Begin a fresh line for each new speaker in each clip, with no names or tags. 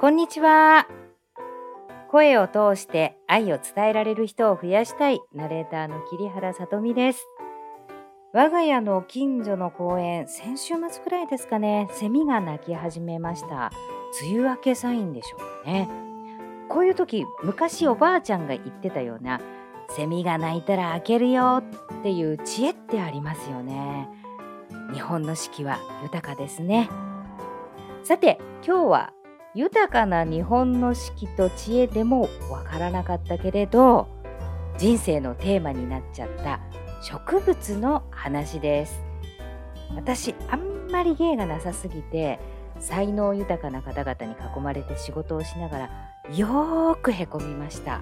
こんにちは。声を通して愛を伝えられる人を増やしたいナレーターの桐原さとみです。我が家の近所の公園、先週末くらいですかね、セミが鳴き始めました。梅雨明けサインでしょうかね。こういう時、昔おばあちゃんが言ってたような、セミが鳴いたら開けるよっていう知恵ってありますよね。日本の四季は豊かですね。さて、今日は豊かな日本の四季と知恵でもわからなかったけれど人生のテーマになっちゃった植物の話です。私あんまり芸がなさすぎて才能豊かな方々に囲まれて仕事をしながらよーくへこみました。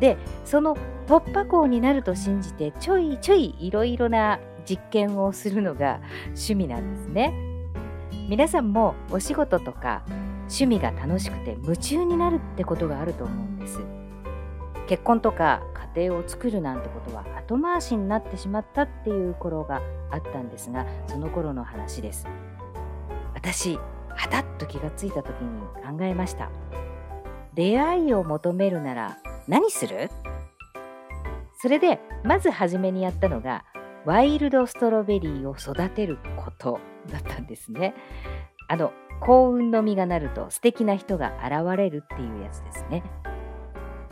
でその突破口になると信じてちょいちょいいろいろな実験をするのが趣味なんですね。皆さんもお仕事とか趣味が楽しくて夢中になるってことがあると思うんです。結婚とか家庭を作るなんてことは後回しになってしまったっていう頃があったんですがその頃の話です。私はたっと気がついた時に考えました。出会いを求めるなら何する？それでまず初めにやったのがワイルドストロベリーを育てることだったんですね。あの幸運の実がなると素敵な人が現れるっていうやつですね。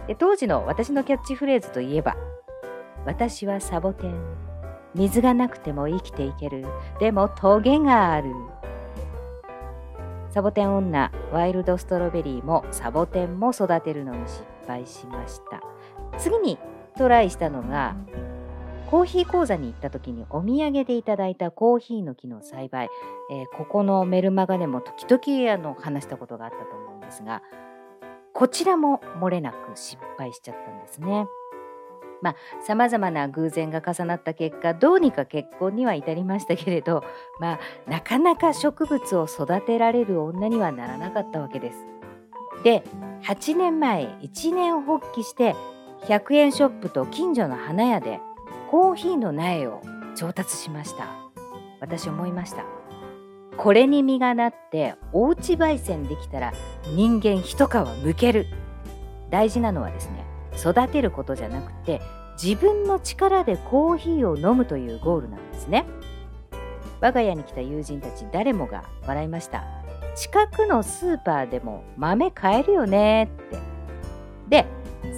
で当時の私のキャッチフレーズといえば「私はサボテン。水がなくても生きていける。でもトゲがある」サボテン女ワイルドストロベリーもサボテンも育てるのに失敗しました。次にトライしたのがコーヒー講座に行った時にお土産でいただいたコーヒーの木の栽培、えー、ここのメルマガでも時々あの話したことがあったと思うんですがこちらも漏れなく失敗しちゃったんですね。まあさまざまな偶然が重なった結果どうにか結婚には至りましたけれどまあなかなか植物を育てられる女にはならなかったわけです。で8年前一年発起して100円ショップと近所の花屋でコーヒーの苗を調達しました。私思いました。これに実がなっておうち焙煎できたら人間一皮むける。大事なのはですね育てることじゃなくて自分の力でコーヒーを飲むというゴールなんですね。我が家に来た友人たち誰もが笑いました。近くのスーパーでも豆買えるよねって。で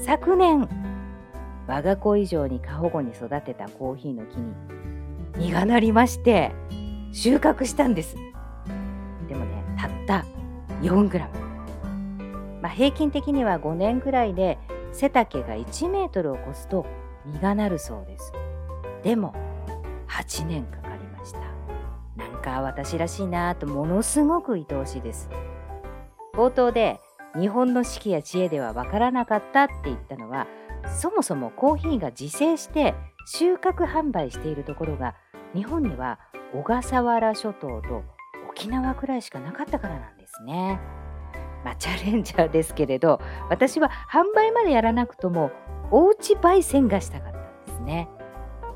昨年我が子以上に過保護に育てたコーヒーの木に実がなりまして収穫したんです。でもねたった 4g、まあ、平均的には5年くらいで背丈が1メートルを超すと実がなるそうです。でも8年かかりました。なんか私らしいなとものすごく愛おしいです。冒頭で日本の四季や知恵ではわからなかったって言ったのはそもそもコーヒーが自生して収穫販売しているところが日本には小笠原諸島と沖縄くらいしかなかったからなんですね。まあ、チャレンジャーですけれど私は販売までやらなくともおうち焙煎がしたかったんですね。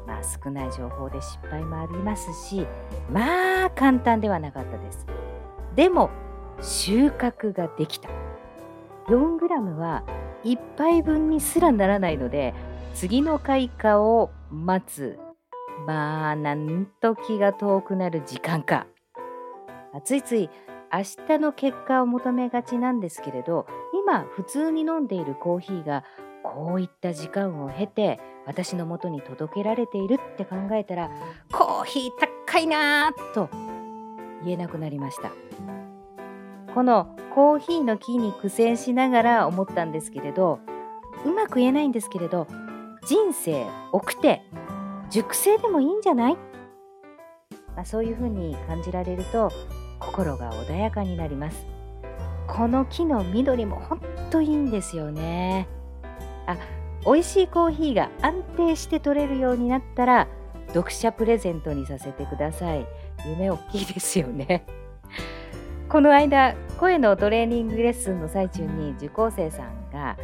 まあ少ない情報で失敗もありますしまあ簡単ではなかったです。でも収穫ができた。4g は1杯分にすらならないので次の開花を待つまあなんと気が遠くなる時間かついつい明日の結果を求めがちなんですけれど今普通に飲んでいるコーヒーがこういった時間を経て私のもとに届けられているって考えたらコーヒー高いなぁと言えなくなりました。このコーヒーの木に苦戦しながら思ったんですけれどうまく言えないんですけれど人生奥手熟成でもいいんじゃない、まあ、そういうふうに感じられると心が穏やかになります。この木の緑もほんといいんですよね。あ美味しいコーヒーが安定して取れるようになったら読者プレゼントにさせてください。夢大きいですよね。この間声のトレーニングレッスンの最中に受講生さんが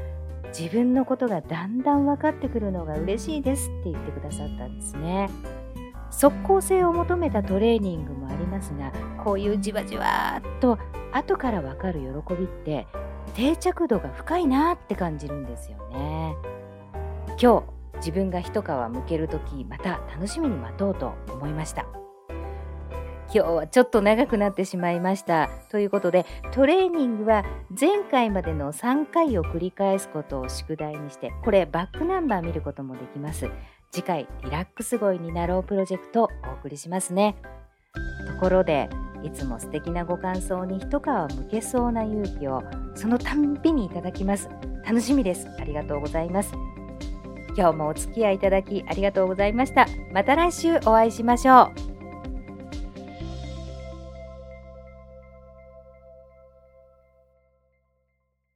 自分のことがだんだん分かってくるのが嬉しいですって言ってくださったんですね。即効性を求めたトレーニングもありますがこういうじわじわっと後からわかる喜びって定着度が深いなって感じるんですよね今日自分が一皮むける時また楽しみに待とうと思いました今日はちょっと長くなってしまいました。ということでトレーニングは前回までの3回を繰り返すことを宿題にしてこれバックナンバー見ることもできます。次回リラックス声になろうプロジェクトをお送りしますね。ところでいつも素敵なご感想に一皮むけそうな勇気をそのたんびにいただきます。楽しみです。ありがとうございます。今日もお付き合いいただきありがとうございました。また来週お会いしましょう。